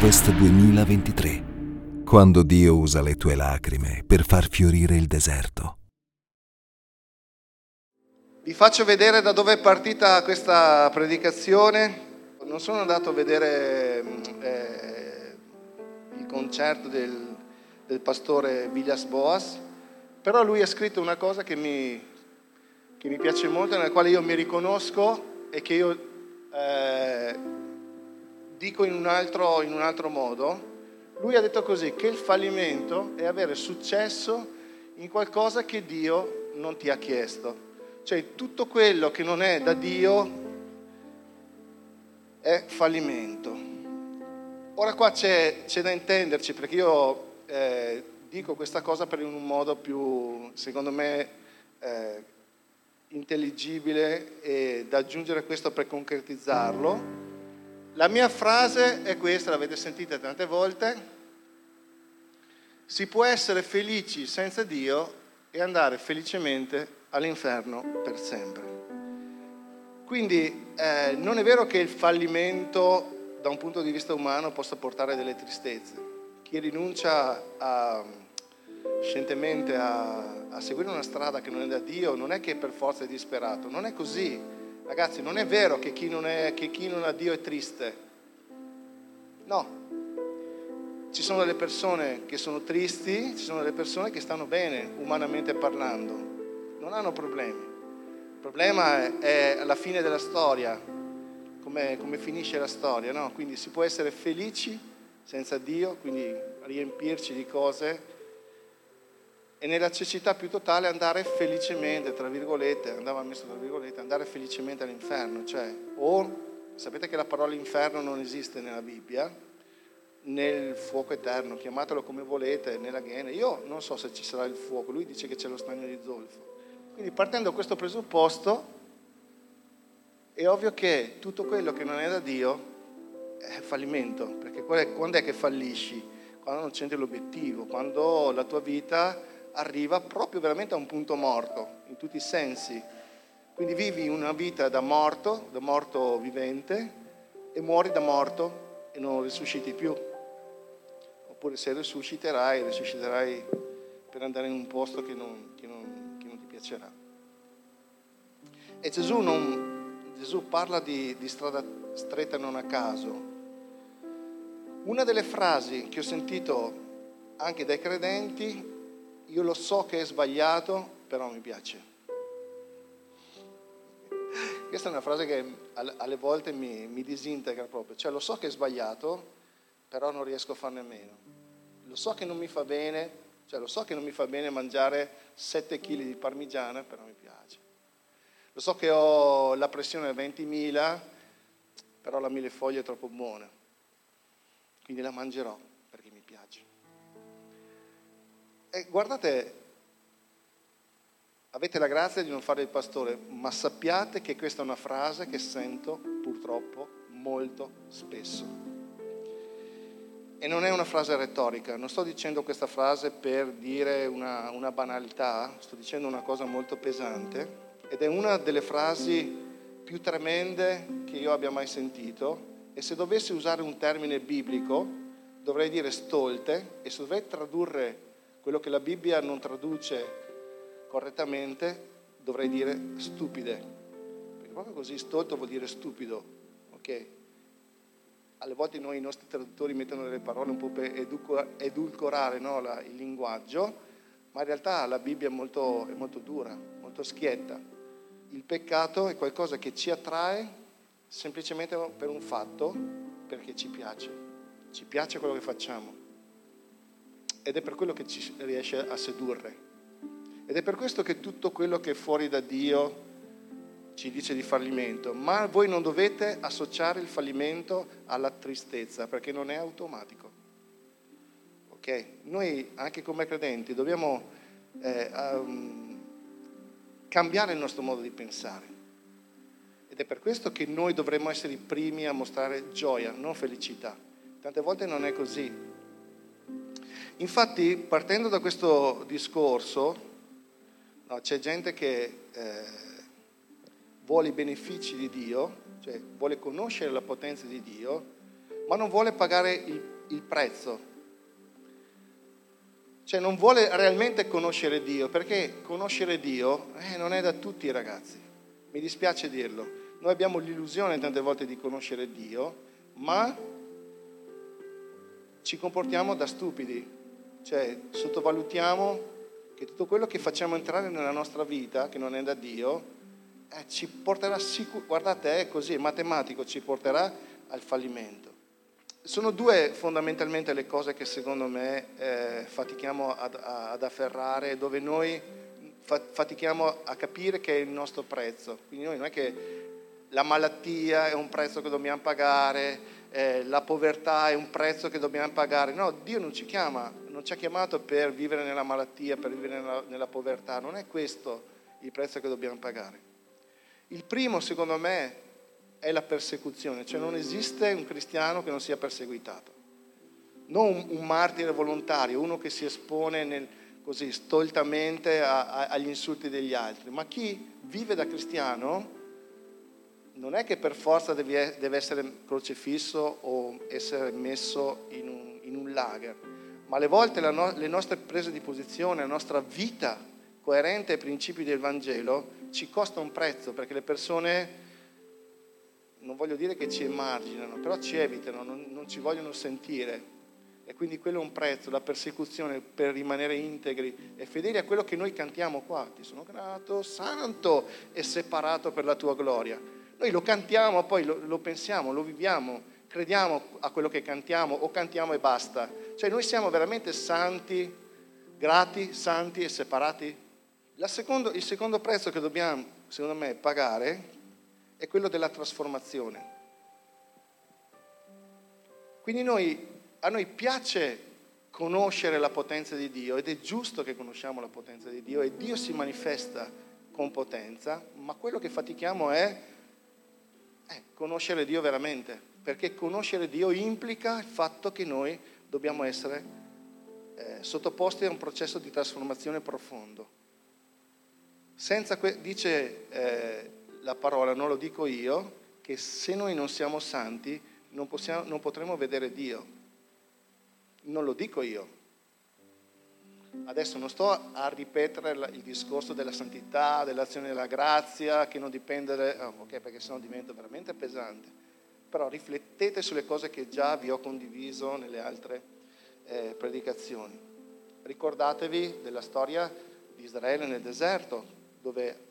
Harvest 2023. Quando Dio usa le tue lacrime per far fiorire il deserto. Vi faccio vedere da dove è partita questa predicazione. Non sono andato a vedere eh, il concerto del, del pastore Villas Boas, però lui ha scritto una cosa che mi, che mi piace molto, nella quale io mi riconosco e che io eh, dico in un, altro, in un altro modo. Lui ha detto così, che il fallimento è avere successo in qualcosa che Dio non ti ha chiesto. Cioè tutto quello che non è da Dio è fallimento. Ora qua c'è, c'è da intenderci perché io eh, dico questa cosa per un modo più, secondo me, eh, intelligibile e da aggiungere questo per concretizzarlo. La mia frase è questa, l'avete sentita tante volte. Si può essere felici senza Dio e andare felicemente all'inferno per sempre. Quindi eh, non è vero che il fallimento da un punto di vista umano possa portare delle tristezze. Chi rinuncia a, scientemente a, a seguire una strada che non è da Dio non è che per forza è disperato, non è così. Ragazzi, non è vero che chi non, è, che chi non ha Dio è triste. No, ci sono delle persone che sono tristi, ci sono delle persone che stanno bene, umanamente parlando non hanno problemi. Il problema è, alla fine della storia, come, come finisce la storia, no? Quindi si può essere felici senza Dio, quindi riempirci di cose e nella cecità più totale andare felicemente, tra virgolette, andava messo tra virgolette, andare felicemente all'inferno, cioè o sapete che la parola inferno non esiste nella Bibbia, nel fuoco eterno, chiamatelo come volete, nella ghena. Io non so se ci sarà il fuoco, lui dice che c'è lo stagno di zolfo. Quindi partendo da questo presupposto, è ovvio che tutto quello che non è da Dio è fallimento, perché quando è che fallisci? Quando non c'entri l'obiettivo, quando la tua vita arriva proprio veramente a un punto morto, in tutti i sensi. Quindi vivi una vita da morto, da morto vivente, e muori da morto e non risusciti più. Oppure se risusciterai, risusciterai per andare in un posto che non, che non piacerà. E Gesù, non, Gesù parla di, di strada stretta non a caso. Una delle frasi che ho sentito anche dai credenti, io lo so che è sbagliato, però mi piace. Questa è una frase che alle volte mi, mi, disintegra proprio, cioè lo so che è sbagliato, però non riesco a farne a meno. Lo so che non mi fa bene, cioè lo so che non mi fa bene mangiare 7 kg di parmigiana, però mi piace. Lo so che ho la pressione a 20.000, però la millefoglia è troppo buona. Quindi la mangerò perché mi piace. E guardate, avete la grazia di non fare il pastore, ma sappiate che questa è una frase che sento purtroppo molto spesso. E non è una frase retorica, non sto dicendo questa frase per dire una, una banalità, sto dicendo una cosa molto pesante ed è una delle frasi più tremende che io abbia mai sentito e se dovessi usare un termine biblico dovrei dire stolte e se dovrei tradurre quello che la Bibbia non traduce correttamente dovrei dire stupide, perché proprio così stolto vuol dire stupido, ok? alle volte noi i nostri traduttori mettono delle parole un po' per edulcorare no, la, il linguaggio, ma in realtà la Bibbia è molto, è molto dura, molto schietta. Il peccato è qualcosa che ci attrae semplicemente per un fatto, perché ci piace, ci piace quello che facciamo ed è per quello che ci riesce a sedurre. Ed è per questo che tutto quello che è fuori da Dio ci dice di fallimento, ma voi non dovete associare il fallimento alla tristezza perché non è automatico. Ok? Noi anche come credenti dobbiamo eh, um, cambiare il nostro modo di pensare. Ed è per questo che noi dovremmo essere i primi a mostrare gioia, non felicità. Tante volte non è così. Infatti, partendo da questo discorso, no, c'è gente che... Eh, vuole i benefici di Dio, cioè vuole conoscere la potenza di Dio, ma non vuole pagare il, il prezzo. Cioè non vuole realmente conoscere Dio, perché conoscere Dio eh, non è da tutti ragazzi. Mi dispiace dirlo. Noi abbiamo l'illusione tante volte di conoscere Dio, ma ci comportiamo da stupidi, cioè sottovalutiamo che tutto quello che facciamo entrare nella nostra vita, che non è da Dio, eh, ci porterà sicuramente, guardate, è così, è matematico, ci porterà al fallimento. Sono due fondamentalmente le cose che secondo me eh, fatichiamo ad, ad, afferrare, dove noi fatichiamo a capire che è il nostro prezzo. Quindi noi non è che la malattia è un prezzo che dobbiamo pagare, eh, la povertà è un prezzo che dobbiamo pagare. No, Dio non ci chiama, non ci ha chiamato per vivere nella malattia, per vivere nella, nella povertà, non è questo il prezzo che dobbiamo pagare. Il primo, secondo me, è la persecuzione, cioè non esiste un cristiano che non sia perseguitato. Non un, martire volontario, uno che si espone nel, così stoltamente a, a, agli insulti degli altri, ma chi vive da cristiano non è che per forza deve, essere crocefisso o essere messo in un, in un lager, ma alle volte no, le nostre prese di posizione, la nostra vita coerente ai principi del Vangelo ci costa un prezzo perché le persone, non voglio dire che ci emarginano, però ci evitano, non, non ci vogliono sentire. E quindi quello è un prezzo, la persecuzione per rimanere integri e fedeli a quello che noi cantiamo qua. Ti sono grato, santo e separato per la tua gloria. Noi lo cantiamo, poi lo, lo pensiamo, lo viviamo, crediamo a quello che cantiamo o cantiamo e basta. Cioè noi siamo veramente santi, grati, santi e separati Secondo, il secondo prezzo che dobbiamo, secondo me, pagare è quello della trasformazione. Quindi noi, a noi piace conoscere la potenza di Dio ed è giusto che conosciamo la potenza di Dio e Dio si manifesta con potenza, ma quello che fatichiamo è, è conoscere Dio veramente, perché conoscere Dio implica il fatto che noi dobbiamo essere eh, sottoposti a un processo di trasformazione profondo. Senza que- dice eh, la parola, non lo dico io, che se noi non siamo santi non, possiamo, non potremo vedere Dio. Non lo dico io. Adesso non sto a ripetere il discorso della santità, dell'azione della grazia, che non dipende, da, oh, ok, perché sennò diventa veramente pesante. Però riflettete sulle cose che già vi ho condiviso nelle altre eh, predicazioni. Ricordatevi della storia di Israele nel deserto, dove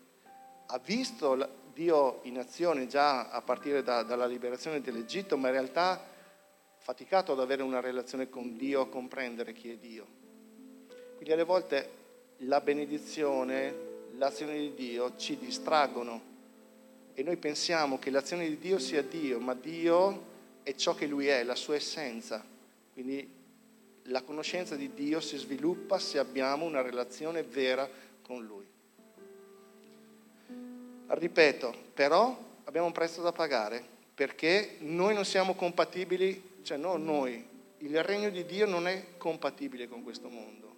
ha visto Dio in azione già a partire da, dalla liberazione dell'Egitto, ma in realtà ha faticato ad avere una relazione con Dio, a comprendere chi è Dio. Quindi alle volte la benedizione, l'azione di Dio ci distraggono e noi pensiamo che l'azione di Dio sia Dio, ma Dio è ciò che Lui è, la sua essenza. Quindi la conoscenza di Dio si sviluppa se abbiamo una relazione vera con Lui. Ripeto, però abbiamo un prezzo da pagare perché noi non siamo compatibili, cioè non noi, il regno di Dio non è compatibile con questo mondo.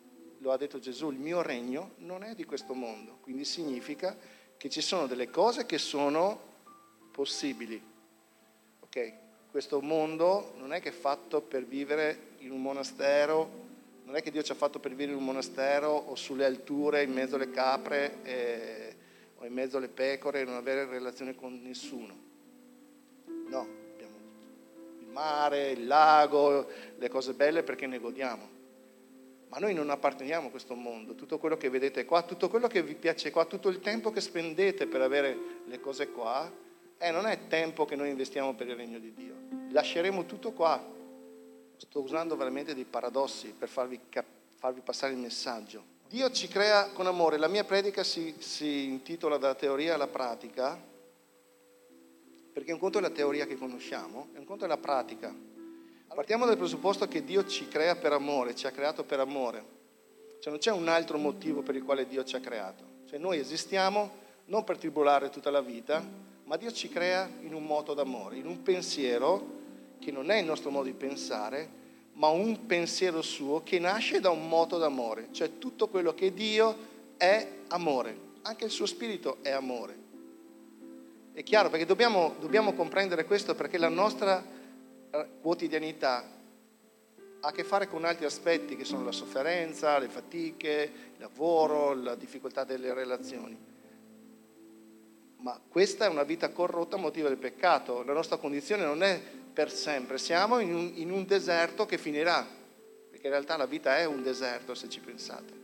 Lo ha detto Gesù, il mio regno non è di questo mondo, quindi significa che ci sono delle cose che sono possibili. Ok? Questo mondo non è che è fatto per vivere in un monastero, non è che Dio ci ha fatto per vivere in un monastero o sulle alture in mezzo alle capre. Eh, o in mezzo alle pecore e non avere relazione con nessuno. No, abbiamo il mare, il lago, le cose belle perché ne godiamo. Ma noi non apparteniamo a questo mondo, tutto quello che vedete qua, tutto quello che vi piace qua, tutto il tempo che spendete per avere le cose qua, eh, non è tempo che noi investiamo per il regno di Dio. Lasceremo tutto qua. Sto usando veramente dei paradossi per farvi, cap- farvi passare il messaggio. Dio ci crea con amore. La mia predica si, si intitola Dalla teoria alla pratica, perché un conto è la teoria che conosciamo, e un conto è la pratica. Partiamo dal presupposto che Dio ci crea per amore, ci ha creato per amore. Cioè non c'è un altro motivo per il quale Dio ci ha creato. Cioè noi esistiamo non per tribolare tutta la vita, ma Dio ci crea in un moto d'amore, in un pensiero che non è il nostro modo di pensare, ma un pensiero suo che nasce da un moto d'amore, cioè tutto quello che Dio è amore, anche il suo spirito è amore. È chiaro perché dobbiamo, dobbiamo comprendere questo perché la nostra quotidianità ha a che fare con altri aspetti che sono la sofferenza, le fatiche, il lavoro, la difficoltà delle relazioni. Ma questa è una vita corrotta a motivo del peccato. La nostra condizione non è per sempre, siamo in un, in un deserto che finirà, perché in realtà la vita è un deserto se ci pensate.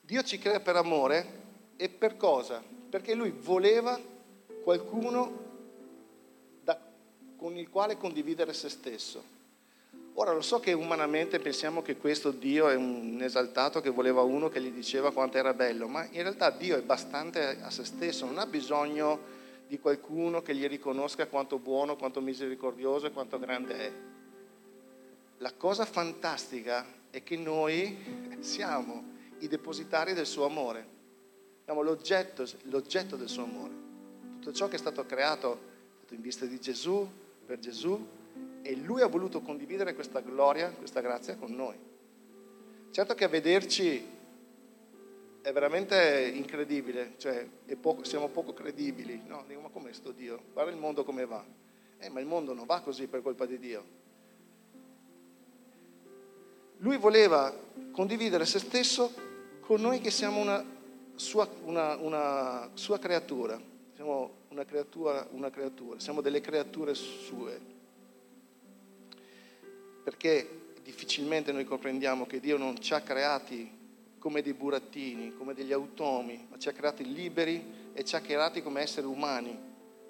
Dio ci crea per amore e per cosa? Perché Lui voleva qualcuno con il quale condividere se stesso. Ora lo so che umanamente pensiamo che questo Dio è un esaltato che voleva uno che gli diceva quanto era bello, ma in realtà Dio è bastante a se stesso, non ha bisogno di qualcuno che gli riconosca quanto buono, quanto misericordioso e quanto grande è. La cosa fantastica è che noi siamo i depositari del suo amore, siamo l'oggetto, l'oggetto del suo amore. Tutto ciò che è stato creato in vista di Gesù, per Gesù, e lui ha voluto condividere questa gloria, questa grazia con noi. Certo che a vederci è veramente incredibile, cioè poco, siamo poco credibili, no? Dico, ma com'è sto Dio? Guarda il mondo come va. Eh, ma il mondo non va così per colpa di Dio. Lui voleva condividere se stesso con noi che siamo una sua, una, una sua creatura, siamo una creatura, una creatura, siamo delle creature sue. Perché difficilmente noi comprendiamo che Dio non ci ha creati come dei burattini, come degli automi, ma ci ha creati liberi e ci ha creati come esseri umani.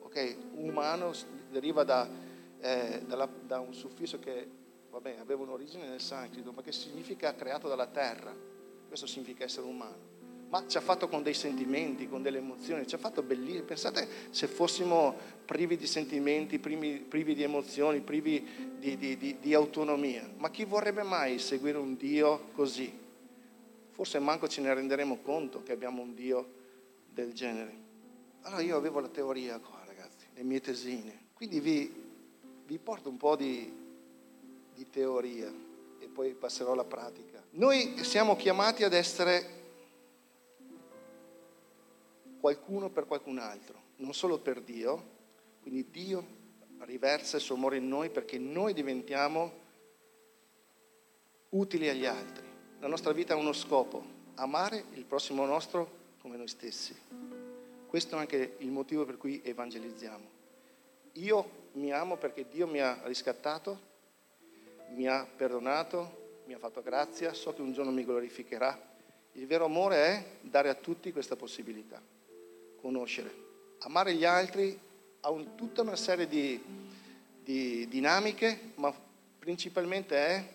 Okay? Umano deriva da, eh, dalla, da un suffisso che vabbè, aveva un'origine nel sanscrito, ma che significa creato dalla terra questo significa essere umano. Ma ci ha fatto con dei sentimenti, con delle emozioni, ci ha fatto bellissimo. Pensate se fossimo privi di sentimenti, privi, privi di emozioni, privi di, di, di, di autonomia. Ma chi vorrebbe mai seguire un Dio così? Forse manco ce ne renderemo conto che abbiamo un Dio del genere. Allora io avevo la teoria qua, ragazzi, le mie tesine. Quindi vi, vi porto un po' di, di teoria e poi passerò alla pratica. Noi siamo chiamati ad essere qualcuno per qualcun altro, non solo per Dio, quindi Dio riversa il suo amore in noi perché noi diventiamo utili agli altri. La nostra vita ha uno scopo, amare il prossimo nostro come noi stessi. Questo è anche il motivo per cui evangelizziamo. Io mi amo perché Dio mi ha riscattato, mi ha perdonato, mi ha fatto grazia, so che un giorno mi glorificherà. Il vero amore è dare a tutti questa possibilità, conoscere. Amare gli altri ha un, tutta una serie di, di dinamiche, ma principalmente è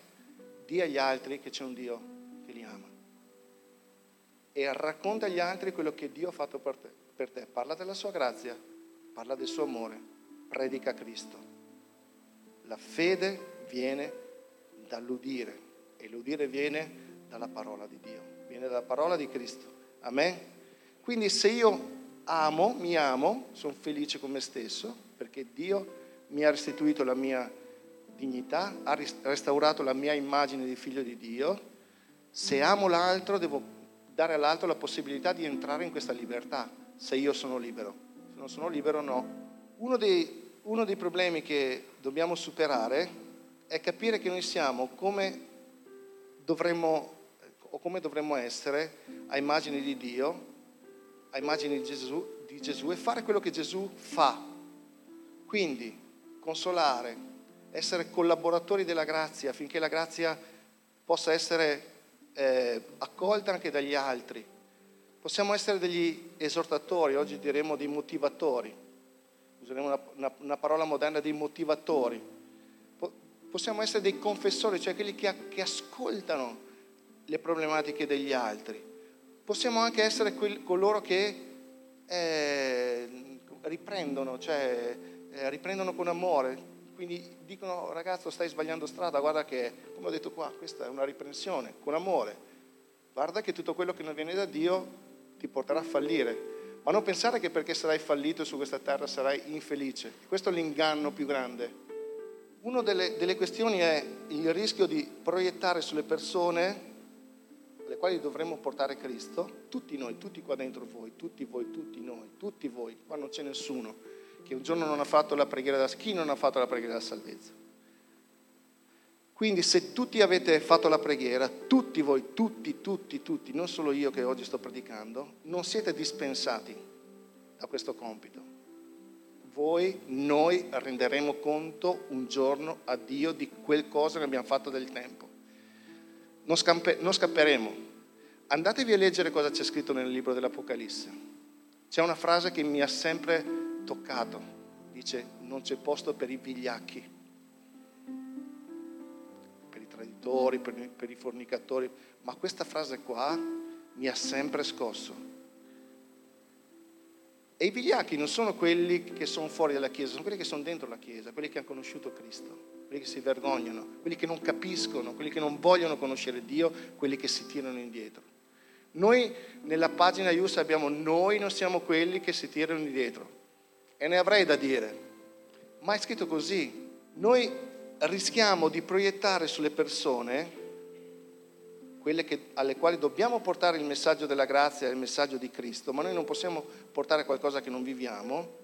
di agli altri che c'è un Dio che li ama. E racconta agli altri quello che Dio ha fatto per te. Per te. Parla della sua grazia, parla del suo amore, predica Cristo. La fede viene dall'udire e l'udire viene dalla parola di Dio, viene dalla parola di Cristo. Amen? Quindi se io amo, mi amo, sono felice con me stesso, perché Dio mi ha restituito la mia dignità, ha restaurato la mia immagine di figlio di Dio. Se amo l'altro, devo dare all'altro la possibilità di entrare in questa libertà, se io sono libero. Se non sono libero, no. Uno dei, uno dei problemi che dobbiamo superare è capire che noi siamo come dovremmo, o come dovremmo essere a immagine di Dio, a immagine di Gesù, di Gesù e fare quello che Gesù fa. Quindi consolare, essere collaboratori della grazia affinché la grazia possa essere eh, accolta anche dagli altri. Possiamo essere degli esortatori, oggi diremo dei motivatori, useremo una, una, una parola moderna dei motivatori Possiamo essere dei confessori, cioè quelli che, che ascoltano le problematiche degli altri. Possiamo anche essere quelli, coloro che eh, riprendono, cioè eh, riprendono con amore. Quindi dicono ragazzo stai sbagliando strada, guarda che, come ho detto qua, questa è una riprensione, con amore. Guarda che tutto quello che non viene da Dio ti porterà a fallire. Ma non pensare che perché sarai fallito su questa terra sarai infelice. Questo è l'inganno più grande. Una delle, delle questioni è il rischio di proiettare sulle persone alle quali dovremmo portare Cristo, tutti noi, tutti qua dentro voi, tutti voi, tutti noi, tutti voi, qua non c'è nessuno, che un giorno non ha fatto la preghiera da chi non ha fatto la preghiera della salvezza. Quindi se tutti avete fatto la preghiera, tutti voi, tutti, tutti, tutti, non solo io che oggi sto predicando, non siete dispensati da questo compito. Voi, noi renderemo conto un giorno a Dio di quel cosa che abbiamo fatto del tempo. Non, scampe, non scapperemo. Andatevi a leggere cosa c'è scritto nel libro dell'Apocalisse. C'è una frase che mi ha sempre toccato. Dice, non c'è posto per i vigliacchi traditori, per, per i fornicatori, ma questa frase qua mi ha sempre scosso. E i vigliacchi non sono quelli che sono fuori dalla Chiesa, sono quelli che sono dentro la Chiesa, quelli che hanno conosciuto Cristo, quelli che si vergognano, quelli che non capiscono, quelli che non vogliono conoscere Dio, quelli che si tirano indietro. Noi nella pagina IUS abbiamo noi non siamo quelli che si tirano indietro. E ne avrei da dire. Ma è scritto così. Noi rischiamo di proiettare sulle persone, quelle che, alle quali dobbiamo portare il messaggio della grazia il messaggio di Cristo, ma noi non possiamo portare qualcosa che non viviamo,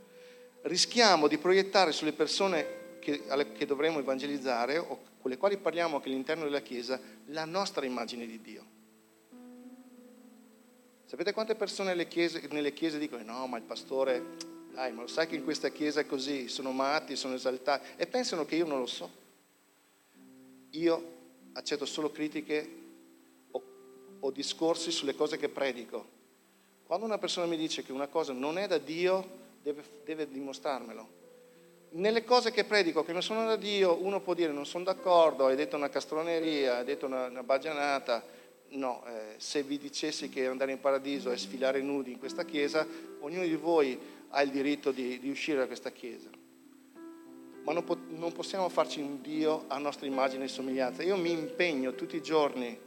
rischiamo di proiettare sulle persone che, che dovremo evangelizzare o con le quali parliamo anche all'interno della Chiesa la nostra immagine di Dio. Sapete quante persone nelle chiese, nelle chiese dicono no, ma il pastore, dai, ma lo sai che in questa chiesa è così, sono matti, sono esaltati e pensano che io non lo so io accetto solo critiche o, o discorsi sulle cose che predico. Quando una persona mi dice che una cosa non è da Dio, deve, deve dimostrarmelo. Nelle cose che predico che non sono da Dio, uno può dire non sono d'accordo, hai detto una castroneria, hai detto una, una bagianata. No, eh, se vi dicessi che andare in paradiso è sfilare nudi in questa chiesa, ognuno di voi ha il diritto di, di uscire da questa chiesa ma non, po- non possiamo farci un Dio a nostra immagine e somiglianza. Io mi impegno tutti i giorni,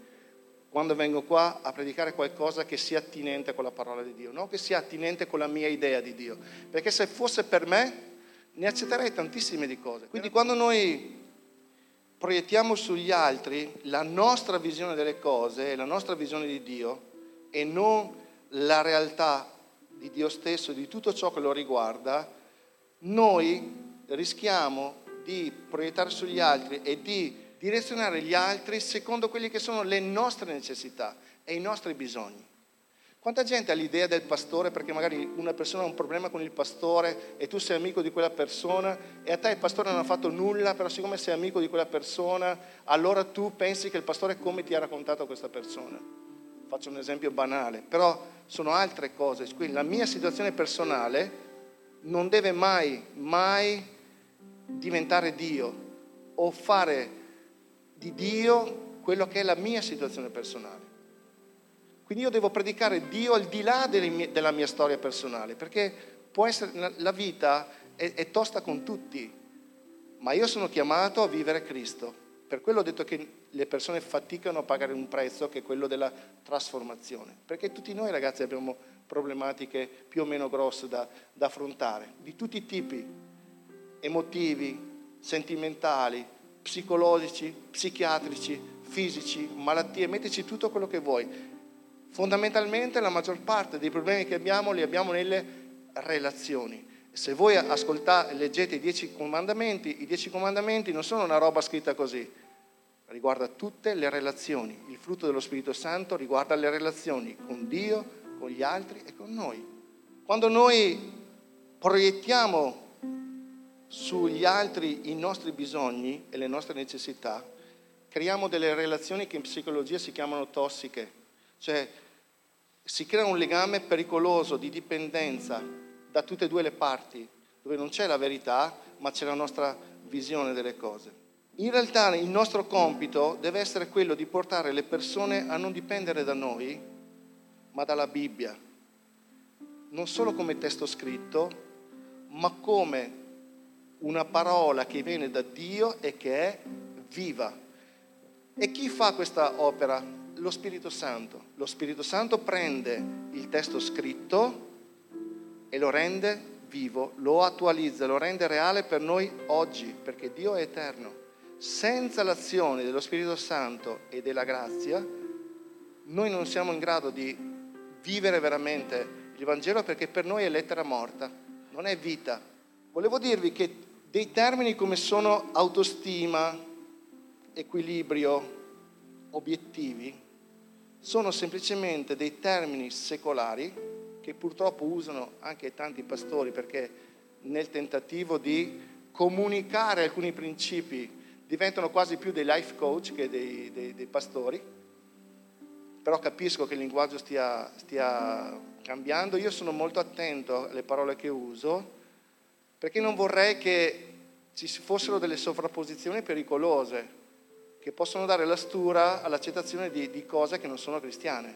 quando vengo qua, a predicare qualcosa che sia attinente con la parola di Dio, non che sia attinente con la mia idea di Dio, perché se fosse per me ne accetterei tantissime di cose. Quindi quando noi proiettiamo sugli altri la nostra visione delle cose, la nostra visione di Dio e non la realtà di Dio stesso, di tutto ciò che lo riguarda, noi rischiamo di proiettare sugli altri e di direzionare gli altri secondo quelle che sono le nostre necessità e i nostri bisogni. Quanta gente ha l'idea del pastore perché magari una persona ha un problema con il pastore e tu sei amico di quella persona e a te il pastore non ha fatto nulla, però siccome sei amico di quella persona, allora tu pensi che il pastore come ti ha raccontato questa persona. Faccio un esempio banale, però sono altre cose. Quindi la mia situazione personale non deve mai, mai diventare Dio o fare di Dio quello che è la mia situazione personale. Quindi io devo predicare Dio al di là della mia storia personale, perché può essere, la vita è, è tosta con tutti, ma io sono chiamato a vivere Cristo. Per quello ho detto che le persone faticano a pagare un prezzo che è quello della trasformazione, perché tutti noi ragazzi abbiamo problematiche più o meno grosse da, da affrontare, di tutti i tipi, emotivi, sentimentali, psicologici, psichiatrici, fisici, malattie, mettici tutto quello che vuoi. Fondamentalmente la maggior parte dei problemi che abbiamo li abbiamo nelle relazioni. Se voi ascoltate, leggete i dieci comandamenti, i dieci comandamenti non sono una roba scritta così, riguarda tutte le relazioni. Il frutto dello Spirito Santo riguarda le relazioni con Dio, con gli altri e con noi. Quando noi proiettiamo sugli altri i nostri bisogni e le nostre necessità, creiamo delle relazioni che in psicologia si chiamano tossiche, cioè si crea un legame pericoloso di dipendenza da tutte e due le parti, dove non c'è la verità, ma c'è la nostra visione delle cose. In realtà il nostro compito deve essere quello di portare le persone a non dipendere da noi, ma dalla Bibbia, non solo come testo scritto, ma come una parola che viene da Dio e che è viva. E chi fa questa opera? Lo Spirito Santo. Lo Spirito Santo prende il testo scritto e lo rende vivo, lo attualizza, lo rende reale per noi oggi, perché Dio è eterno. Senza l'azione dello Spirito Santo e della grazia, noi non siamo in grado di vivere veramente il Vangelo perché per noi è lettera morta, non è vita, Volevo dirvi che dei termini come sono autostima, equilibrio, obiettivi, sono semplicemente dei termini secolari che purtroppo usano anche tanti pastori perché nel tentativo di comunicare alcuni principi diventano quasi più dei life coach che dei, dei, dei pastori, però capisco che il linguaggio stia, stia cambiando, io sono molto attento alle parole che uso perché non vorrei che ci fossero delle sovrapposizioni pericolose che possono dare la stura all'accettazione di, di cose che non sono cristiane.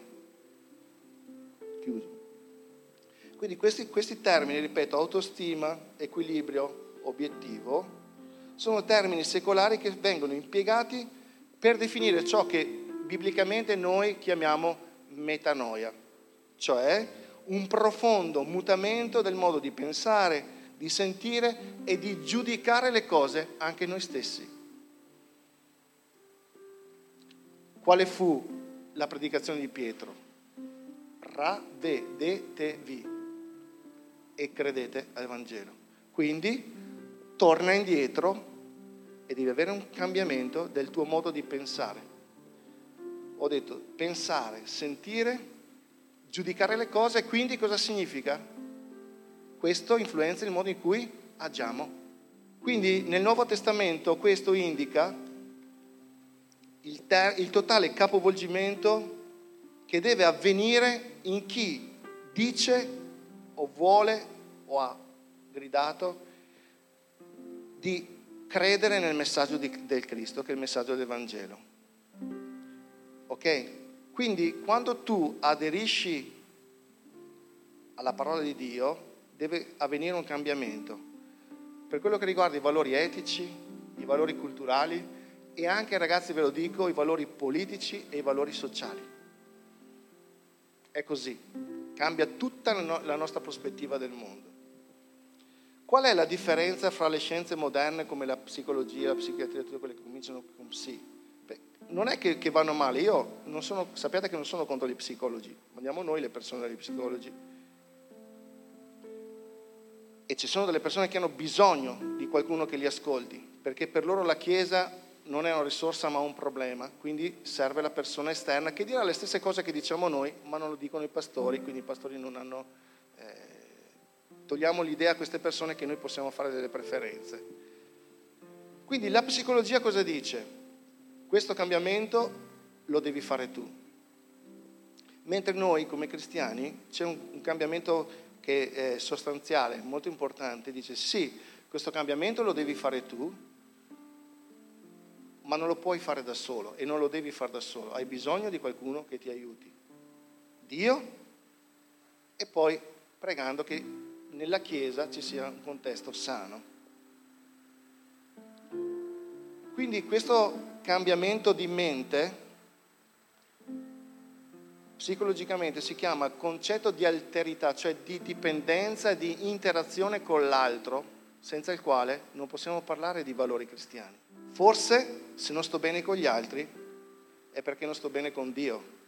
Chiuso. Quindi questi, questi termini, ripeto, autostima, equilibrio, obiettivo, sono termini secolari che vengono impiegati per definire ciò che biblicamente noi chiamiamo metanoia, cioè un profondo mutamento del modo di pensare, di sentire e di giudicare le cose anche noi stessi. Quale fu la predicazione di Pietro? Ravedetevi e credete al Vangelo. Quindi torna indietro e devi avere un cambiamento del tuo modo di pensare. Ho detto pensare, sentire, giudicare le cose, quindi cosa significa? Questo influenza il modo in cui agiamo. Quindi nel Nuovo Testamento questo indica il, ter- il totale capovolgimento che deve avvenire in chi dice o vuole o ha gridato di credere nel messaggio di, del Cristo, che è il messaggio del Vangelo. Ok? Quindi quando tu aderisci alla parola di Dio, deve avvenire un cambiamento. Per quello che riguarda i valori etici, i valori culturali e anche, ragazzi, ve lo dico, i valori politici e i valori sociali. È così. Cambia tutta la nostra prospettiva del mondo. Qual è la differenza fra le scienze moderne come la psicologia, la psichiatria, tutte quelle che cominciano con psi? Beh, non è che, che, vanno male, io non sono, sappiate che non sono contro gli psicologi, mandiamo noi le persone dagli psicologi. E ci sono delle persone che hanno bisogno di qualcuno che li ascolti, perché per loro la Chiesa non è una risorsa ma un problema, quindi serve la persona esterna che dirà le stesse cose che diciamo noi, ma non lo dicono i pastori, quindi i pastori non hanno... Eh, togliamo l'idea a queste persone che noi possiamo fare delle preferenze. Quindi la psicologia cosa dice? Questo cambiamento lo devi fare tu. Mentre noi come cristiani c'è un, un cambiamento che è sostanziale, molto importante, dice sì, questo cambiamento lo devi fare tu, ma non lo puoi fare da solo e non lo devi fare da solo, hai bisogno di qualcuno che ti aiuti. Dio e poi pregando che nella Chiesa ci sia un contesto sano. Quindi questo cambiamento di mente psicologicamente si chiama concetto di alterità, cioè di dipendenza e di interazione con l'altro, senza il quale non possiamo parlare di valori cristiani. Forse se non sto bene con gli altri è perché non sto bene con Dio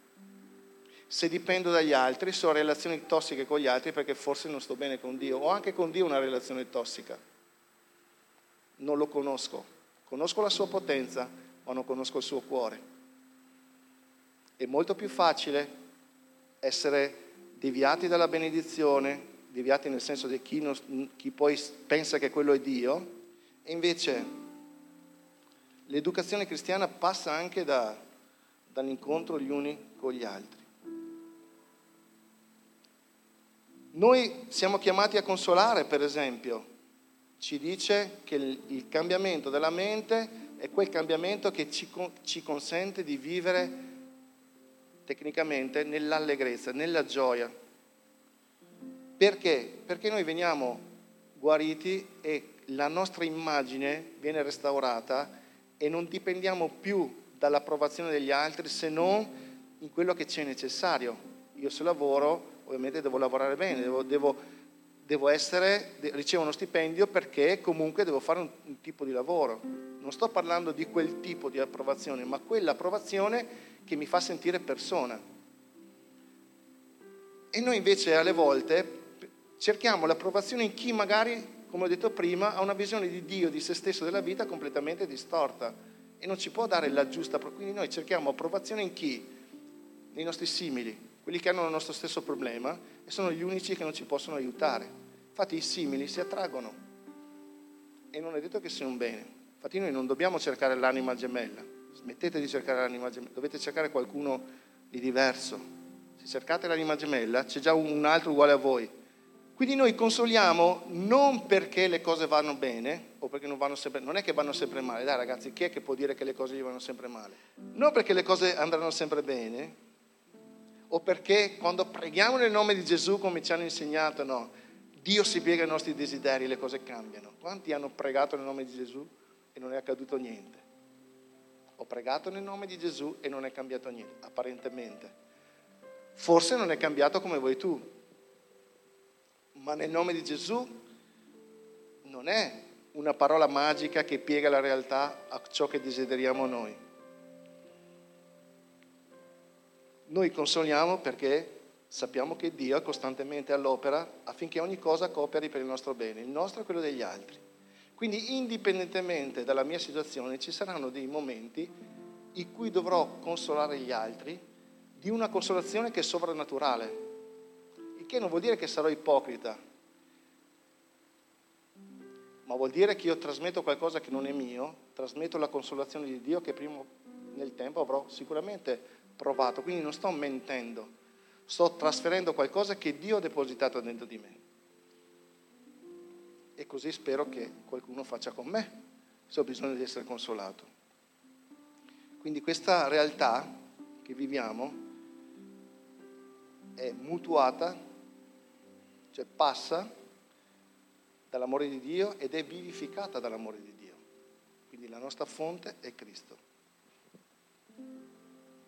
se dipendo dagli altri, se ho relazioni tossiche con gli altri perché forse non sto bene con Dio. Ho anche con Dio una relazione tossica. Non lo conosco. Conosco la sua potenza, ma non conosco il suo cuore. È molto più facile essere deviati dalla benedizione, deviati nel senso di chi, non, chi poi pensa che quello è Dio, e invece l'educazione cristiana passa anche da, dall'incontro gli uni con gli altri. Noi siamo chiamati a consolare, per esempio. Ci dice che il cambiamento della mente è quel cambiamento che ci, ci consente di vivere tecnicamente nell'allegrezza, nella gioia. Perché? Perché noi veniamo guariti e la nostra immagine viene restaurata e non dipendiamo più dall'approvazione degli altri se non in quello che c'è necessario. Io se lavoro ovviamente devo lavorare bene, devo, devo, devo essere, ricevo uno stipendio perché comunque devo fare un, un tipo di lavoro. Non sto parlando di quel tipo di approvazione, ma quell'approvazione che mi fa sentire persona. E noi invece alle volte cerchiamo l'approvazione in chi magari come ho detto prima, ha una visione di Dio, di se stesso, della vita completamente distorta e non ci può dare la giusta. Quindi noi cerchiamo approvazione in chi? Nei nostri simili, quelli che hanno il nostro stesso problema e sono gli unici che non ci possono aiutare. Infatti i simili si attraggono e non è detto che sia un bene. Infatti noi non dobbiamo cercare l'anima gemella, smettete di cercare l'anima gemella, dovete cercare qualcuno di diverso. Se cercate l'anima gemella c'è già un altro uguale a voi quindi noi consoliamo non perché le cose vanno bene o perché non vanno sempre, non è che vanno sempre male, dai ragazzi, chi è che può dire che le cose gli vanno sempre male? Non perché le cose andranno sempre bene o perché quando preghiamo nel nome di Gesù come ci hanno insegnato, no, Dio si piega ai nostri desideri, le cose cambiano. Quanti hanno pregato nel nome di Gesù e non è accaduto niente? Ho pregato nel nome di Gesù e non è cambiato niente, apparentemente. Forse non è cambiato come vuoi tu, ma nel nome di Gesù non è una parola magica che piega la realtà a ciò che desideriamo noi. Noi consoliamo perché sappiamo che Dio è costantemente all'opera affinché ogni cosa cooperi per il nostro bene, il nostro e quello degli altri. Quindi indipendentemente dalla mia situazione ci saranno dei momenti in cui dovrò consolare gli altri di una consolazione che è sovrannaturale, il che non vuol dire che sarò ipocrita, ma vuol dire che io trasmetto qualcosa che non è mio, trasmetto la consolazione di Dio che prima nel tempo avrò sicuramente provato, quindi non sto mentendo, sto trasferendo qualcosa che Dio ha depositato dentro di me. E così spero che qualcuno faccia con me, se ho bisogno di essere consolato. Quindi questa realtà che viviamo è mutuata cioè passa dall'amore di Dio ed è vivificata dall'amore di Dio. Quindi la nostra fonte è Cristo.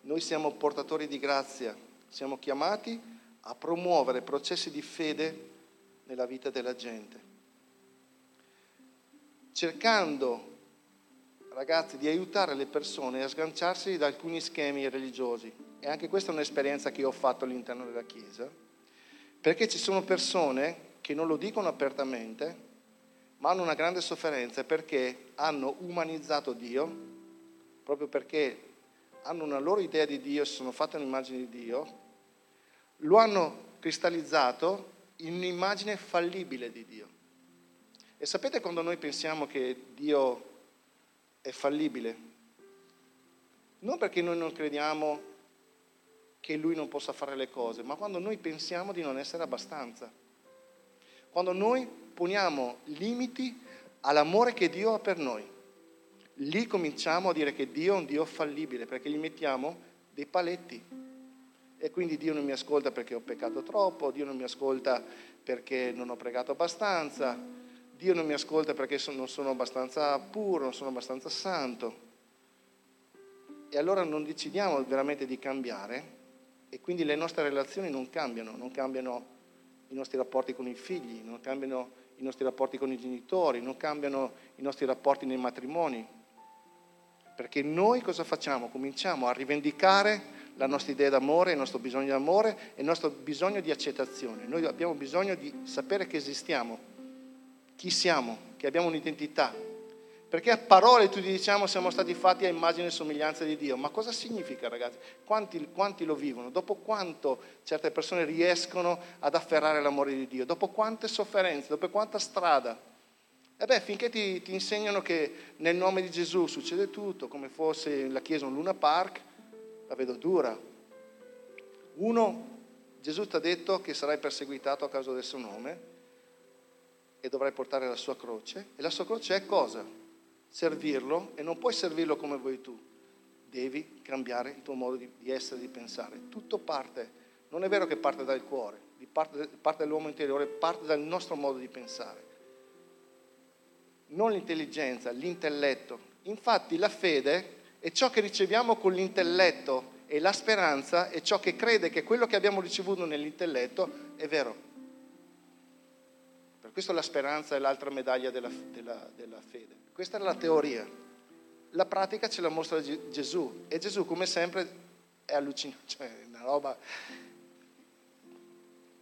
Noi siamo portatori di grazia, siamo chiamati a promuovere processi di fede nella vita della gente, cercando, ragazzi, di aiutare le persone a sganciarsi da alcuni schemi religiosi. E anche questa è un'esperienza che io ho fatto all'interno della Chiesa perché ci sono persone che non lo dicono apertamente, ma hanno una grande sofferenza perché hanno umanizzato Dio, proprio perché hanno una loro idea di Dio, si sono fatte un'immagine di Dio, lo hanno cristallizzato in un'immagine fallibile di Dio. E sapete quando noi pensiamo che Dio è fallibile? Non perché noi non crediamo che lui non possa fare le cose, ma quando noi pensiamo di non essere abbastanza. Quando noi poniamo limiti all'amore che Dio ha per noi. Lì cominciamo a dire che Dio è un Dio fallibile, perché gli mettiamo dei paletti. E quindi Dio non mi ascolta perché ho peccato troppo, Dio non mi ascolta perché non ho pregato abbastanza, Dio non mi ascolta perché non sono abbastanza puro, non sono abbastanza santo. E allora non decidiamo veramente di cambiare e quindi le nostre relazioni non cambiano, non cambiano i nostri rapporti con i figli, non cambiano i nostri rapporti con i genitori, non cambiano i nostri rapporti nei matrimoni. Perché noi cosa facciamo? Cominciamo a rivendicare la nostra idea d'amore, il nostro bisogno di amore e il nostro bisogno di accettazione. Noi abbiamo bisogno di sapere che esistiamo, chi siamo, che abbiamo un'identità, perché a parole tutti diciamo siamo stati fatti a immagine e somiglianza di Dio, ma cosa significa ragazzi? Quanti, quanti, lo vivono? Dopo quanto certe persone riescono ad afferrare l'amore di Dio? Dopo quante sofferenze? Dopo quanta strada? E beh, finché ti, ti insegnano che nel nome di Gesù succede tutto, come fosse la chiesa un Luna Park, la vedo dura. Uno, Gesù ti ha detto che sarai perseguitato a causa del suo nome e dovrai portare la sua croce. E la sua croce è cosa? Servirlo e non puoi servirlo come vuoi tu, devi cambiare il tuo modo di, di essere, di pensare. Tutto parte, non è vero che parte dal cuore, parte, parte dall'uomo interiore, parte dal nostro modo di pensare. Non l'intelligenza, l'intelletto. Infatti la fede è ciò che riceviamo con l'intelletto e la speranza è ciò che crede che quello che abbiamo ricevuto nell'intelletto è vero. Per questo la speranza è l'altra medaglia della, della, della fede. Questa è la teoria. La pratica ce la mostra Gesù. E Gesù come sempre è allucinante, cioè una roba...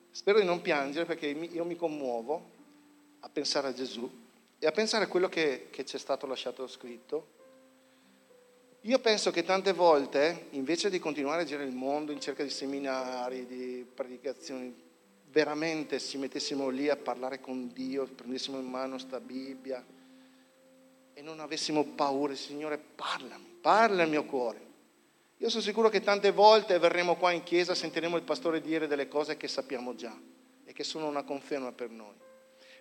Spero di non piangere perché io mi commuovo a pensare a Gesù e a pensare a quello che, che ci è stato lasciato scritto, io penso che tante volte, invece di continuare a girare il mondo in cerca di seminari, di predicazioni, veramente ci mettessimo lì a parlare con Dio, prendessimo in mano sta Bibbia e non avessimo paura, Signore parlami, parla il mio cuore. Io sono sicuro che tante volte verremo qua in chiesa, sentiremo il pastore dire delle cose che sappiamo già e che sono una conferma per noi.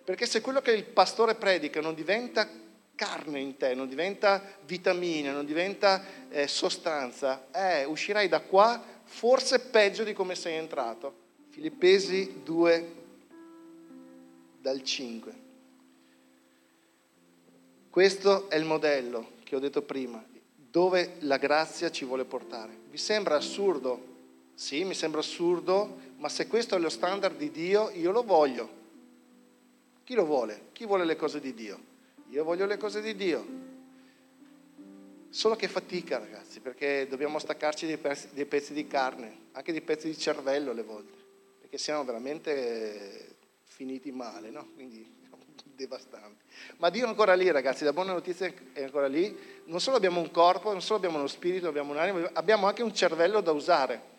Perché se quello che il pastore predica non diventa carne in te, non diventa vitamina, non diventa eh, sostanza, eh, uscirai da qua forse peggio di come sei entrato. Filippesi 2 dal 5. Questo è il modello che ho detto prima, dove la grazia ci vuole portare. Vi sembra assurdo? Sì, mi sembra assurdo, ma se questo è lo standard di Dio, io lo voglio. Chi lo vuole? Chi vuole le cose di Dio? Io voglio le cose di Dio. Solo che fatica, ragazzi, perché dobbiamo staccarci dei pezzi, dei pezzi di carne, anche dei pezzi di cervello alle volte, perché siamo veramente finiti male, no? Quindi devastanti. Ma Dio è ancora lì, ragazzi, la buona notizia è ancora lì. Non solo abbiamo un corpo, non solo abbiamo uno spirito, abbiamo un'anima, abbiamo anche un cervello da usare.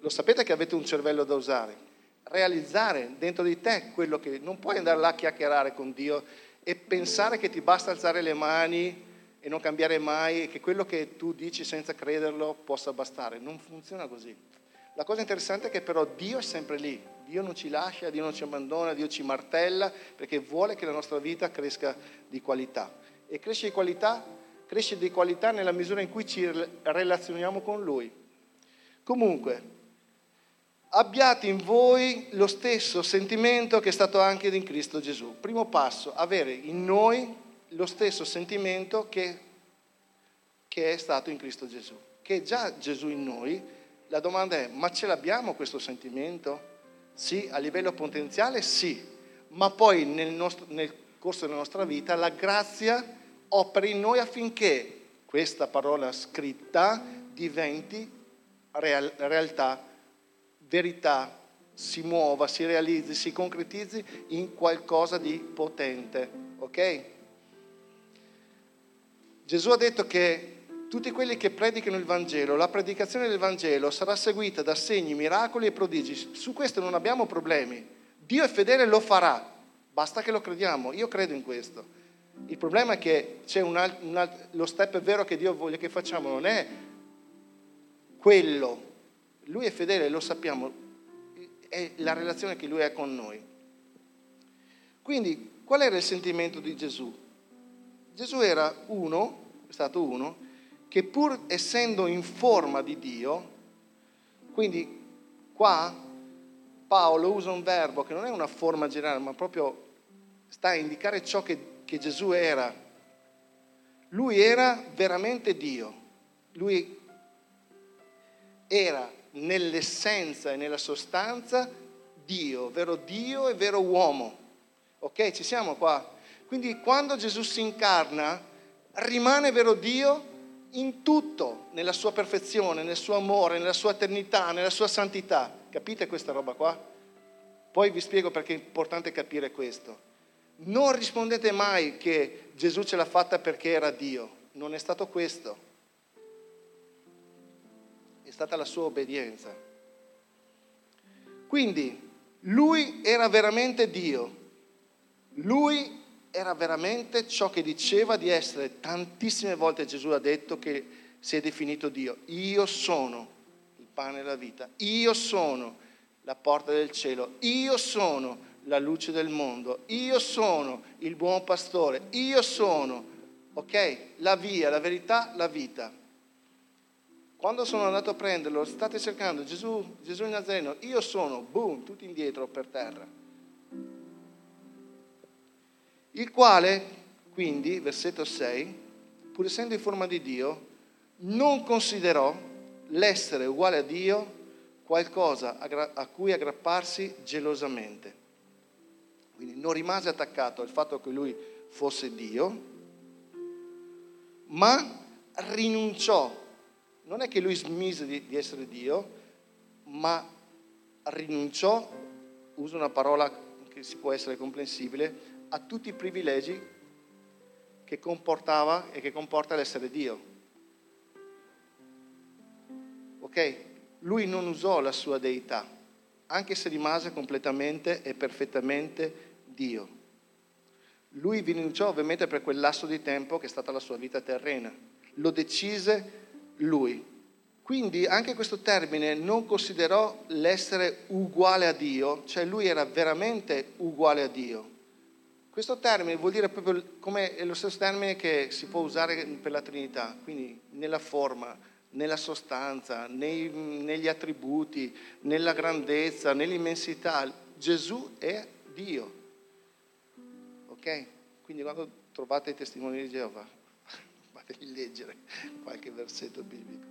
Lo sapete che avete un cervello da usare? Realizzare dentro di te quello che non puoi andare là a chiacchierare con Dio e pensare che ti basta alzare le mani e non cambiare mai e che quello che tu dici senza crederlo possa bastare. Non funziona così. La cosa interessante è che però Dio è sempre lì, Dio non ci lascia, Dio non ci abbandona, Dio ci martella perché vuole che la nostra vita cresca di qualità. E cresce di qualità, cresce di qualità nella misura in cui ci relazioniamo con Lui. Comunque, abbiate in voi lo stesso sentimento che è stato anche in Cristo Gesù. Primo passo, avere in noi lo stesso sentimento che, che è stato in Cristo Gesù. Che è già Gesù in noi. La domanda è, ma ce l'abbiamo questo sentimento? Sì, a livello potenziale sì, ma poi nel, nostro, nel corso della nostra vita la grazia opera in noi affinché questa parola scritta diventi real, realtà verità si muova, si realizzi, si concretizzi in qualcosa di potente. Ok? Gesù ha detto che tutti quelli che predicano il Vangelo, la predicazione del Vangelo sarà seguita da segni, miracoli e prodigi. Su questo non abbiamo problemi. Dio è fedele e lo farà, basta che lo crediamo. Io credo in questo. Il problema è che c'è un alt- un alt- lo step vero che Dio voglia che facciamo, non è quello lui è fedele, lo sappiamo, è la relazione che lui ha con noi. Quindi, qual era il sentimento di Gesù? Gesù era uno, è stato uno, che pur essendo in forma di Dio, quindi qua Paolo usa un verbo che non è una forma generale, ma proprio sta a indicare ciò che, che Gesù era. Lui era veramente Dio, lui era nell'essenza e nella sostanza Dio, vero Dio e vero uomo. Ok, ci siamo qua. Quindi quando Gesù si incarna, rimane vero Dio in tutto, nella sua perfezione, nel suo amore, nella sua eternità, nella sua santità. Capite questa roba qua? Poi vi spiego perché è importante capire questo. Non rispondete mai che Gesù ce l'ha fatta perché era Dio. Non è stato questo è stata la sua obbedienza. Quindi lui era veramente Dio, lui era veramente ciò che diceva di essere. Tantissime volte Gesù ha detto che si è definito Dio. Io sono il pane della vita, io sono la porta del cielo, io sono la luce del mondo, io sono il buon pastore, io sono, ok, la via, la verità, la vita. Quando sono andato a prenderlo, state cercando Gesù, Gesù Nazareno, io sono, boom, tutti indietro per terra. Il quale, quindi, versetto 6, pur essendo in forma di Dio, non considerò l'essere uguale a Dio qualcosa a cui aggrapparsi gelosamente. Quindi non rimase attaccato al fatto che lui fosse Dio, ma rinunciò non è che lui smise di, essere Dio, ma rinunciò, uso una parola che si può essere comprensibile, a tutti i privilegi che comportava e che comporta l'essere Dio. Ok? Lui non usò la sua deità, anche se rimase completamente e perfettamente Dio. Lui rinunciò ovviamente per quel lasso di tempo che è stata la sua vita terrena. Lo decise lui. Quindi anche questo termine non considerò l'essere uguale a Dio, cioè lui era veramente uguale a Dio. Questo termine vuol dire proprio come è lo stesso termine che si può usare per la Trinità, quindi nella forma, nella sostanza, nei, negli attributi, nella grandezza, nell'immensità. Gesù è Dio. Ok? Quindi quando trovate i testimoni di Geova, fatevi leggere qualche versetto biblico.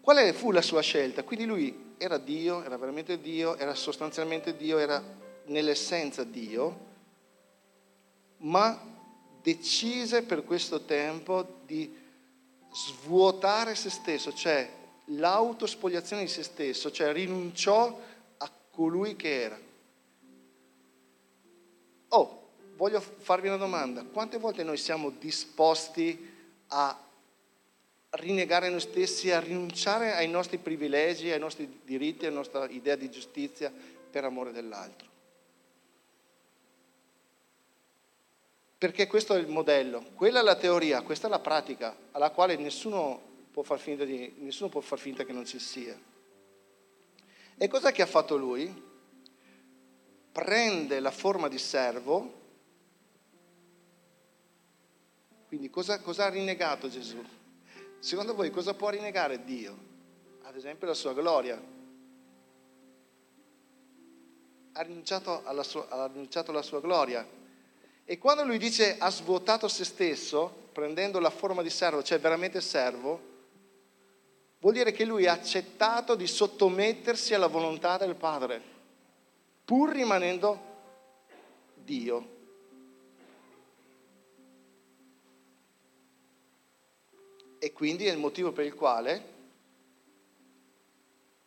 Qual fu la sua scelta? Quindi lui era Dio, era veramente Dio, era sostanzialmente Dio, era nell'essenza Dio, ma decise per questo tempo di svuotare se stesso, cioè l'autospogliazione di se stesso, cioè rinunciò a colui che era. Oh, voglio farvi una domanda. Quante volte noi siamo disposti a rinnegare noi stessi, a rinunciare ai nostri privilegi, ai nostri diritti, alla nostra idea di giustizia per amore dell'altro? Perché questo è il modello, quella è la teoria, questa è la pratica, alla quale nessuno può far finta, di, nessuno può far finta che non ci sia. E cosa che ha fatto lui? Prende la forma di servo, quindi cosa, cosa ha rinnegato Gesù? Secondo voi cosa può rinnegare Dio? Ad esempio la sua gloria. Ha rinunciato alla sua, ha rinunciato alla sua gloria. E quando lui dice ha svuotato se stesso, prendendo la forma di servo, cioè veramente servo, vuol dire che lui ha accettato di sottomettersi alla volontà del Padre, pur rimanendo Dio. E quindi è il motivo per il quale,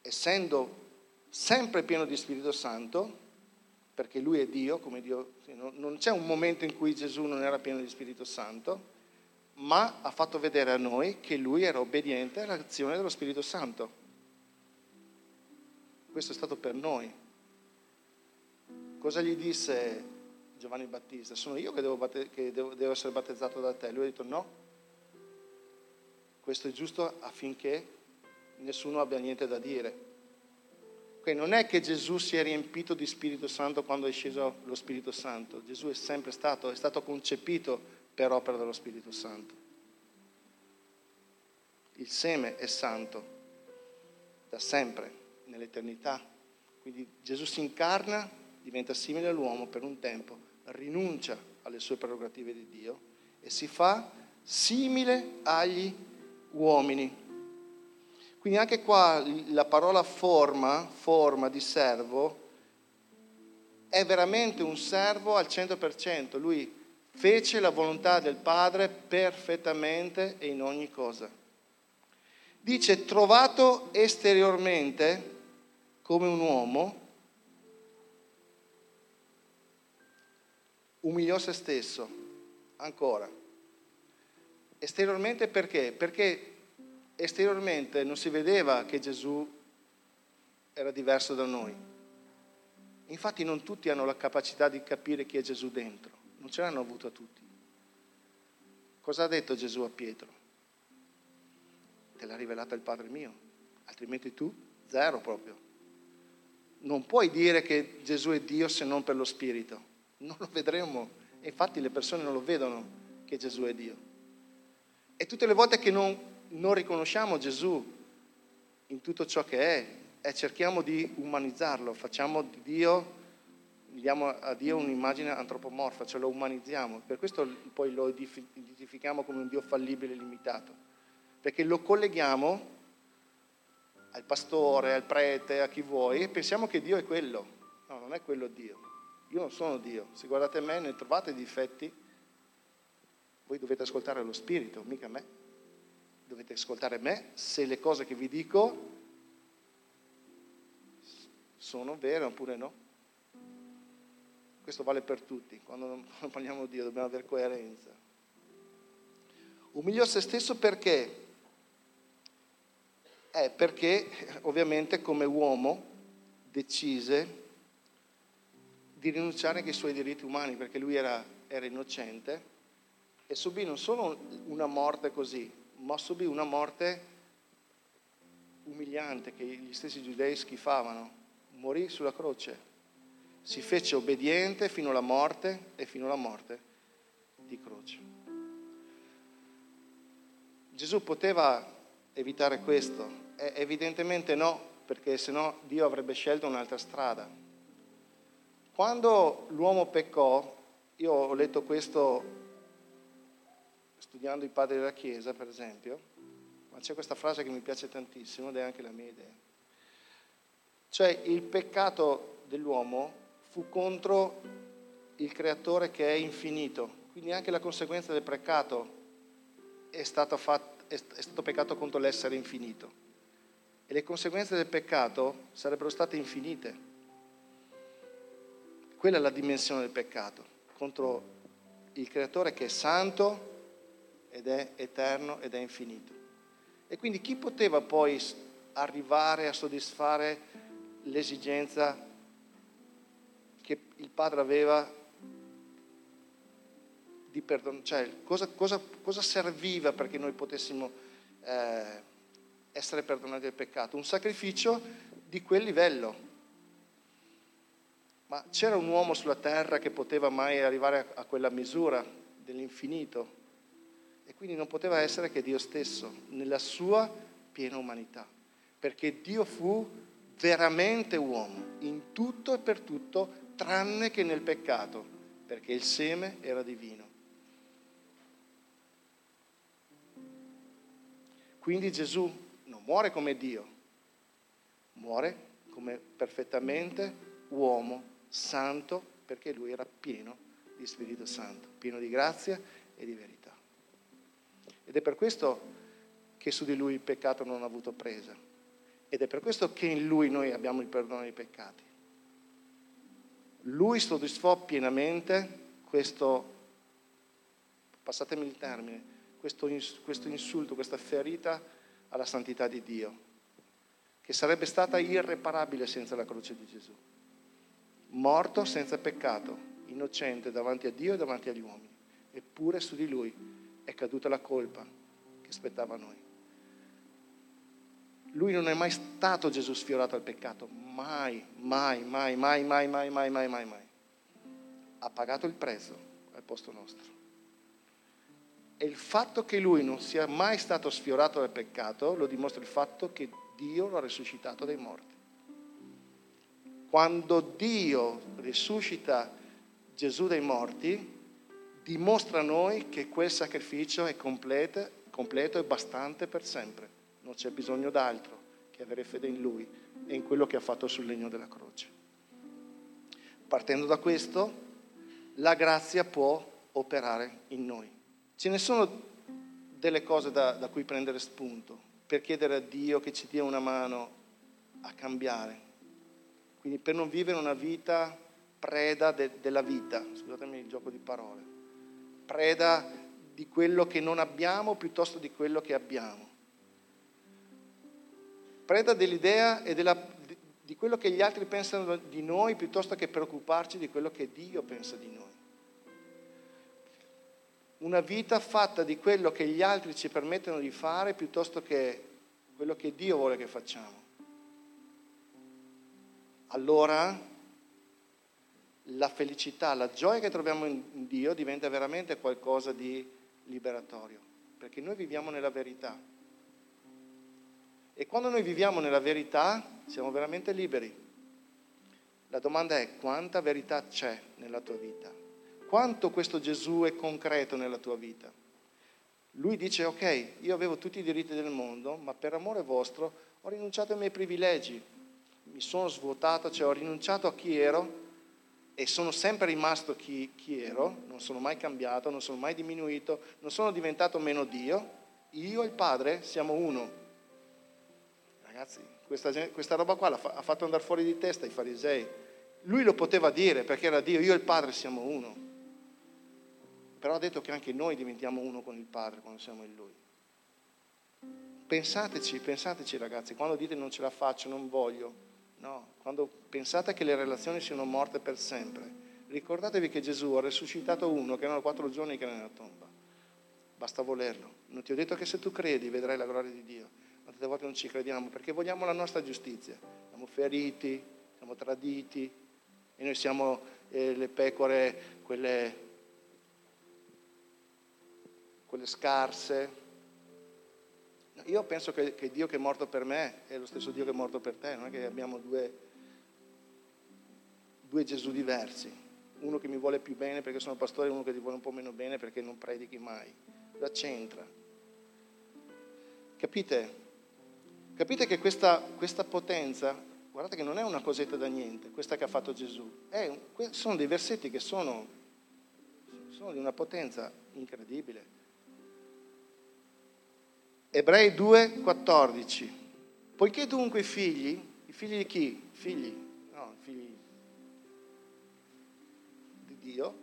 essendo sempre pieno di Spirito Santo, perché lui è Dio, come Dio, non c'è un momento in cui Gesù non era pieno di Spirito Santo, ma ha fatto vedere a noi che lui era obbediente all'azione dello Spirito Santo. Questo è stato per noi. Cosa gli disse Giovanni Battista? Sono io che devo, che devo, devo essere battezzato da te. Lui ha detto no, questo è giusto affinché nessuno abbia niente da dire. Quindi non è che Gesù si è riempito di Spirito Santo quando è sceso lo Spirito Santo. Gesù è sempre stato, è stato concepito per opera dello Spirito Santo. Il seme è santo da sempre, nell'eternità. Quindi Gesù si incarna, diventa simile all'uomo per un tempo, rinuncia alle sue prerogative di Dio e si fa simile agli uomini. Quindi anche qua la parola forma, forma di servo, è veramente un servo al 100%. Lui fece la volontà del Padre perfettamente e in ogni cosa. Dice, trovato esteriormente come un uomo, umiliò se stesso, ancora. Esteriormente perché? Perché esteriormente non si vedeva che Gesù era diverso da noi. Infatti non tutti hanno la capacità di capire chi è Gesù dentro, non ce l'hanno avuto tutti. Cosa ha detto Gesù a Pietro? Te l'ha rivelata il Padre mio, altrimenti tu zero proprio. Non puoi dire che Gesù è Dio se non per lo Spirito, non lo vedremo. Infatti le persone non lo vedono che Gesù è Dio. E tutte le volte che non, non riconosciamo Gesù in tutto ciò che è, e cerchiamo di umanizzarlo, facciamo di Dio, diamo a Dio un'immagine antropomorfa, cioè lo umanizziamo. Per questo poi lo identifichiamo come un Dio fallibile e limitato, perché lo colleghiamo al pastore, al prete, a chi vuoi, e pensiamo che Dio è quello. No, non è quello Dio. Io non sono Dio. Se guardate me ne trovate difetti, voi dovete ascoltare lo Spirito, mica me. Dovete ascoltare me se le cose che vi dico sono vere oppure no. questo vale per tutti, quando parliamo di Dio dobbiamo avere coerenza. Umiliò se stesso perché? Eh, perché ovviamente come uomo decise di rinunciare anche ai suoi diritti umani, perché lui era, era innocente e subì non solo una morte così, ma subì una morte umiliante che gli stessi giudei schifavano. Morì sulla croce. Si fece obbediente fino alla morte e fino alla morte di croce. Gesù poteva evitare questo? Eh, evidentemente no, perché sennò Dio avrebbe scelto un'altra strada. Quando l'uomo peccò, io ho letto questo studiando i padri della Chiesa, per esempio, ma c'è questa frase che mi piace tantissimo ed è anche la mia idea. Cioè il peccato dell'uomo fu contro il creatore che è infinito, quindi anche la conseguenza del peccato è stato, fatto, è stato peccato contro l'essere infinito. E le conseguenze del peccato sarebbero state infinite. Quella è la dimensione del peccato, contro il creatore che è santo, ed è eterno ed è infinito. E quindi chi poteva poi arrivare a soddisfare l'esigenza che il Padre aveva di perdonare? Cioè, cosa, cosa, cosa, serviva perché noi potessimo eh, essere perdonati del peccato? Un sacrificio di quel livello. Ma c'era un uomo sulla terra che poteva mai arrivare a quella misura dell'infinito? E quindi non poteva essere che Dio stesso, nella sua piena umanità, perché Dio fu veramente uomo, in tutto e per tutto, tranne che nel peccato, perché il seme era divino. Quindi Gesù non muore come Dio, muore come perfettamente uomo, santo, perché lui era pieno di Spirito Santo, pieno di grazia e di verità. Ed è per questo che su di lui il peccato non ha avuto presa. Ed è per questo che in lui noi abbiamo il perdono dei peccati. Lui soddisfò pienamente questo, passatemi il termine, questo, questo insulto, questa ferita alla santità di Dio, che sarebbe stata irreparabile senza la croce di Gesù. Morto senza peccato, innocente davanti a Dio e davanti agli uomini. Eppure su di lui è caduta la colpa che spettava a noi. Lui non è mai stato Gesù sfiorato al peccato, mai, mai, mai, mai, mai, mai, mai, mai, mai, mai. Ha pagato il prezzo al posto nostro. E il fatto che lui non sia mai stato sfiorato dal peccato lo dimostra il fatto che Dio lo ha risuscitato dai morti. Quando Dio risuscita Gesù dai morti, dimostra a noi che quel sacrificio è completo, completo e bastante per sempre. Non c'è bisogno d'altro che avere fede in Lui e in quello che ha fatto sul legno della croce. Partendo da questo, la grazia può operare in noi. Ce ne sono delle cose da, da cui prendere spunto per chiedere a Dio che ci dia una mano a cambiare. Quindi per non vivere una vita preda de, della vita, scusatemi il gioco di parole preda di quello che non abbiamo piuttosto di quello che abbiamo. Preda dell'idea e della, di quello che gli altri pensano di noi piuttosto che preoccuparci di quello che Dio pensa di noi. Una vita fatta di quello che gli altri ci permettono di fare piuttosto che quello che Dio vuole che facciamo. Allora la felicità, la gioia che troviamo in Dio diventa veramente qualcosa di liberatorio, perché noi viviamo nella verità. E quando noi viviamo nella verità siamo veramente liberi. La domanda è quanta verità c'è nella tua vita? Quanto questo Gesù è concreto nella tua vita? Lui dice, ok, io avevo tutti i diritti del mondo, ma per amore vostro ho rinunciato ai miei privilegi, mi sono svuotato, cioè ho rinunciato a chi ero e sono sempre rimasto chi, chi, ero, non sono mai cambiato, non sono mai diminuito, non sono diventato meno Dio, io e il Padre siamo uno. Ragazzi, questa, questa roba qua ha fatto andare fuori di testa i farisei, Lui lo poteva dire perché era Dio, io e il Padre siamo uno. Però ha detto che anche noi diventiamo uno con il Padre quando siamo in Lui. Pensateci, pensateci ragazzi, quando dite non ce la faccio, non voglio, no, quando pensate che le relazioni siano morte per sempre, ricordatevi che Gesù ha risuscitato uno che erano quattro giorni che era nella tomba. Basta volerlo. Non ti ho detto che se tu credi vedrai la gloria di Dio, ma tante volte non ci crediamo perché vogliamo la nostra giustizia. Siamo feriti, siamo traditi e noi siamo eh, le pecore, quelle, quelle scarse. Io penso che, che Dio che è morto per me è lo stesso Dio che è morto per te, non è che abbiamo due, due Gesù diversi uno che mi vuole più bene perché sono pastore e uno che ti vuole un po' meno bene perché non predichi mai. Cosa c'entra? Capite? Capite che questa, questa, potenza, guardate che non è una cosetta da niente, questa che ha fatto Gesù, è, sono dei versetti che sono, sono di una potenza incredibile. Ebrei 2, 14. Poiché dunque i figli, i figli di chi? Figli, no, figli Dio,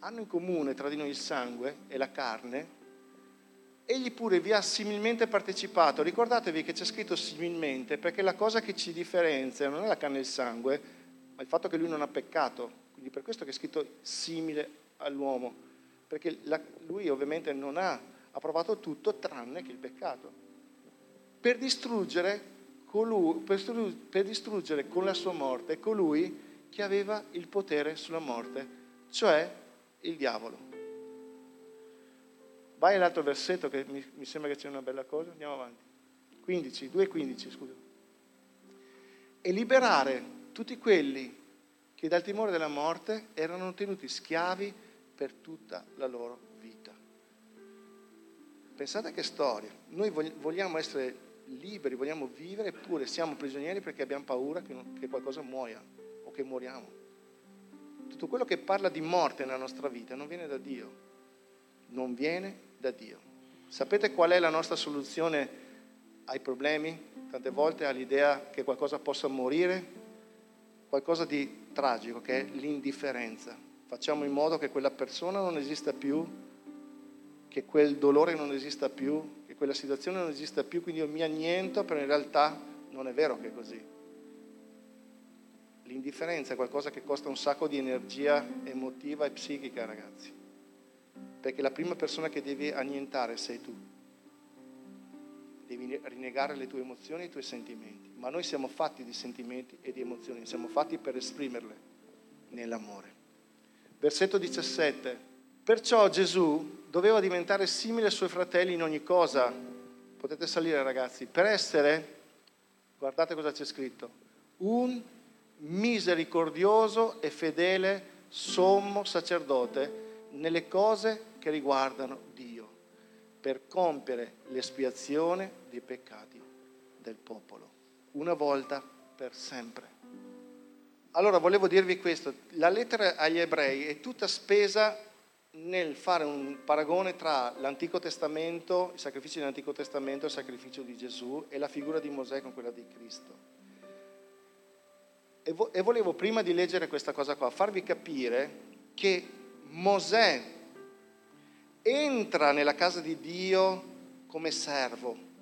hanno in comune tra di noi il sangue e la carne, egli pure vi ha similmente partecipato. Ricordatevi che c'è scritto similmente perché la cosa che ci differenzia non è la carne e il sangue, ma il fatto che lui non ha peccato. Quindi per questo che è scritto simile all'uomo, perché la, lui ovviamente non ha, ha provato tutto tranne che il peccato. Per distruggere, colui, per distruggere con la sua morte colui che aveva il potere sulla morte, cioè il diavolo. Vai all'altro versetto che mi, mi sembra che c'è una bella cosa, andiamo avanti. 15, 2,15, scusa. E liberare tutti quelli che dal timore della morte erano tenuti schiavi per tutta la loro vita. Pensate che storia. Noi vogliamo essere liberi, vogliamo vivere, eppure siamo prigionieri perché abbiamo paura che, qualcosa muoia che moriamo. Tutto quello che parla di morte nella nostra vita non viene da Dio, non viene da Dio. Sapete qual è la nostra soluzione ai problemi? Tante volte all'idea che qualcosa possa morire, qualcosa di tragico, che è l'indifferenza. Facciamo in modo che quella persona non esista più, che quel dolore non esista più, che quella situazione non esista più, quindi io mi anniento, però in realtà non è vero che è così. L'indifferenza è qualcosa che costa un sacco di energia emotiva e psichica, ragazzi. Perché la prima persona che devi annientare sei tu. Devi rinnegare le tue emozioni e i tuoi sentimenti. Ma noi siamo fatti di sentimenti e di emozioni, siamo fatti per esprimerle nell'amore. Versetto 17. Perciò Gesù doveva diventare simile ai suoi fratelli in ogni cosa. Potete salire ragazzi, per essere, guardate cosa c'è scritto, un misericordioso e fedele sommo sacerdote nelle cose che riguardano Dio, per compiere l'espiazione dei peccati del popolo, una volta per sempre. Allora volevo dirvi questo, la lettera agli ebrei è tutta spesa nel fare un paragone tra l'Antico Testamento, i sacrifici dell'Antico Testamento, il sacrificio di Gesù e la figura di Mosè con quella di Cristo. E, vo- e volevo prima di leggere questa cosa qua farvi capire che Mosè entra nella casa di Dio come servo.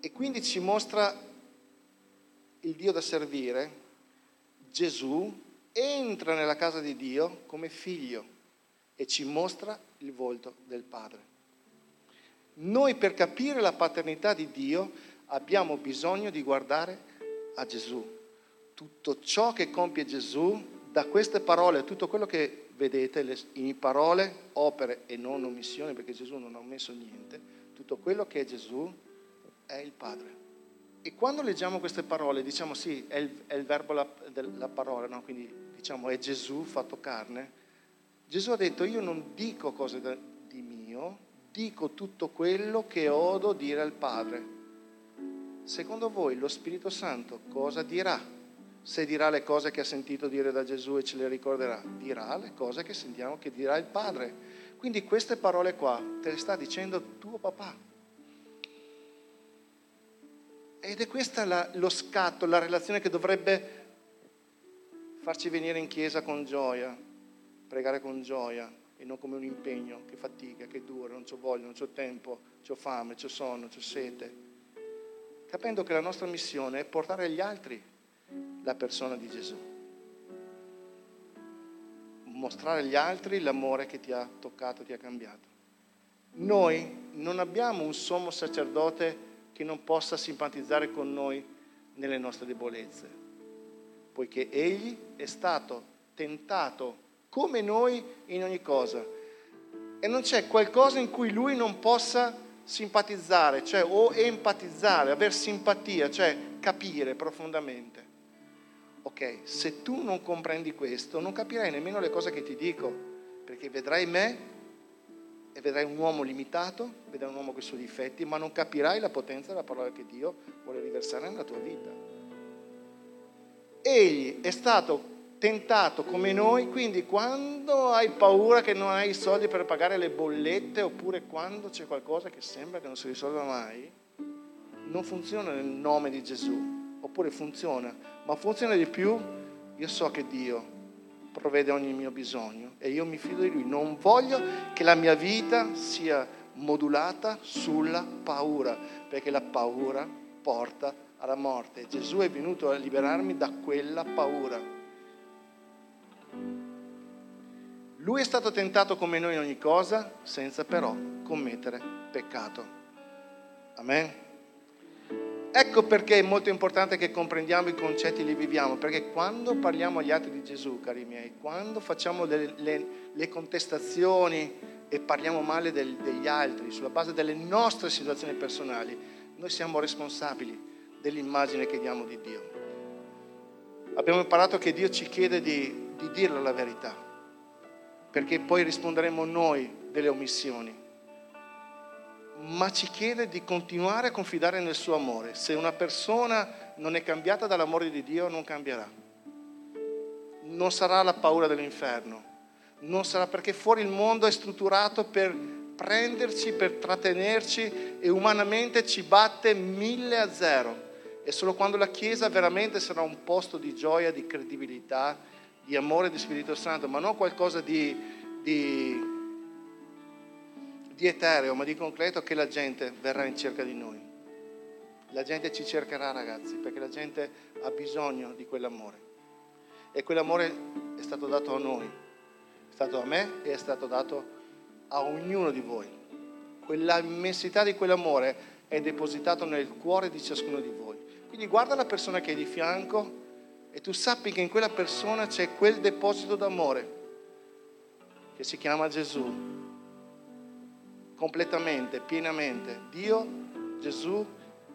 E quindi ci mostra il Dio da servire. Gesù entra nella casa di Dio come figlio e ci mostra il volto del Padre. Noi per capire la paternità di Dio abbiamo bisogno di guardare a Gesù. Tutto ciò che compie Gesù, da queste parole, tutto quello che vedete in parole, opere e non omissioni, perché Gesù non ha omesso niente, tutto quello che è Gesù è il Padre. E quando leggiamo queste parole diciamo sì, è il, è il verbo la, della parola, no? quindi diciamo è Gesù fatto carne. Gesù ha detto io non dico cose da, di mio, dico tutto quello che odo dire al Padre. Secondo voi lo Spirito Santo cosa dirà? Se dirà le cose che ha sentito dire da Gesù e ce le ricorderà, dirà le cose che sentiamo che dirà il Padre. Quindi queste parole qua te le sta dicendo tuo papà. Ed è questo lo scatto, la relazione che dovrebbe farci venire in chiesa con gioia, pregare con gioia e non come un impegno che fatica, che dura, non ho voglia, non ho tempo, ho fame, ho sonno, ho sete. Capendo che la nostra missione è portare agli altri la persona di Gesù. Mostrare agli altri l'amore che ti ha toccato, ti ha cambiato. Noi non abbiamo un sommo sacerdote che non possa simpatizzare con noi nelle nostre debolezze, poiché Egli è stato tentato come noi in ogni cosa. E non c'è qualcosa in cui Lui non possa simpatizzare, cioè o empatizzare, avere simpatia, cioè capire profondamente. Ok, se tu non comprendi questo, non capirai nemmeno le cose che ti dico, perché vedrai me e vedrai un uomo limitato, vedrai un uomo con i suoi difetti, ma non capirai la potenza della parola che Dio vuole riversare nella tua vita. Egli è stato tentato come noi, quindi quando hai paura che non hai i soldi per pagare le bollette oppure quando c'è qualcosa che sembra che non si risolva mai, non funziona nel nome di Gesù, oppure funziona, ma funziona di più, io so che Dio provvede ogni mio bisogno e io mi fido di Lui. Non voglio che la mia vita sia modulata sulla paura, perché la paura porta alla morte. Gesù è venuto a liberarmi da quella paura. Lui è stato tentato come noi in ogni cosa, senza però commettere peccato. Amen. Ecco perché è molto importante che comprendiamo i concetti e li viviamo, perché quando parliamo agli altri di Gesù, cari miei, quando facciamo le, le, le contestazioni e parliamo male del, degli altri sulla base delle nostre situazioni personali, noi siamo responsabili dell'immagine che diamo di Dio. Abbiamo imparato che Dio ci chiede di, di dirle la verità, perché poi risponderemo noi delle omissioni ma ci chiede di continuare a confidare nel suo amore. Se una persona non è cambiata dall'amore di Dio, non cambierà. Non sarà la paura dell'inferno, non sarà perché fuori il mondo è strutturato per prenderci, per trattenerci e umanamente ci batte mille a zero. E solo quando la Chiesa veramente sarà un posto di gioia, di credibilità, di amore di Spirito Santo, ma non qualcosa di, di di etereo, ma di concreto, che la gente verrà in cerca di noi. La gente ci cercherà, ragazzi, perché la gente ha bisogno di quell'amore. E quell'amore è stato dato a noi, è stato a me e è stato dato a ognuno di voi. Quella immensità di quell'amore è depositato nel cuore di ciascuno di voi. Quindi guarda la persona che è di fianco e tu sappi che in quella persona c'è quel deposito d'amore che si chiama Gesù completamente, pienamente. Dio, Gesù,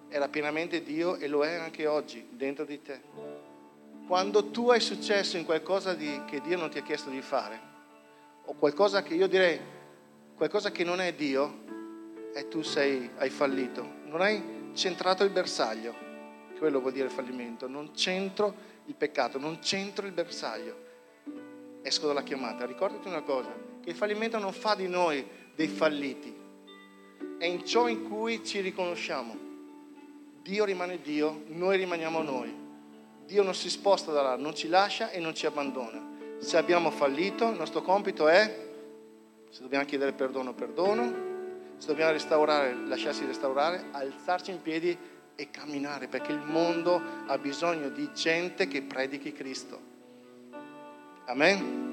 era pienamente Dio e lo è anche oggi dentro di te. Quando tu hai successo in qualcosa di, che Dio non ti ha chiesto di fare, o qualcosa che io direi, qualcosa che non è Dio, e tu sei, hai fallito, non hai centrato il bersaglio, quello vuol dire fallimento, non centro il peccato, non centro il bersaglio, esco dalla chiamata. Ricordati una cosa, che il fallimento non fa di noi dei falliti, è in ciò in cui ci riconosciamo. Dio rimane Dio, noi rimaniamo noi. Dio non si sposta da là, non ci lascia e non ci abbandona. Se abbiamo fallito, il nostro compito è, se dobbiamo chiedere perdono, perdono, se dobbiamo restaurare, lasciarsi restaurare, alzarci in piedi e camminare, perché il mondo ha bisogno di gente che predichi Cristo. Amen.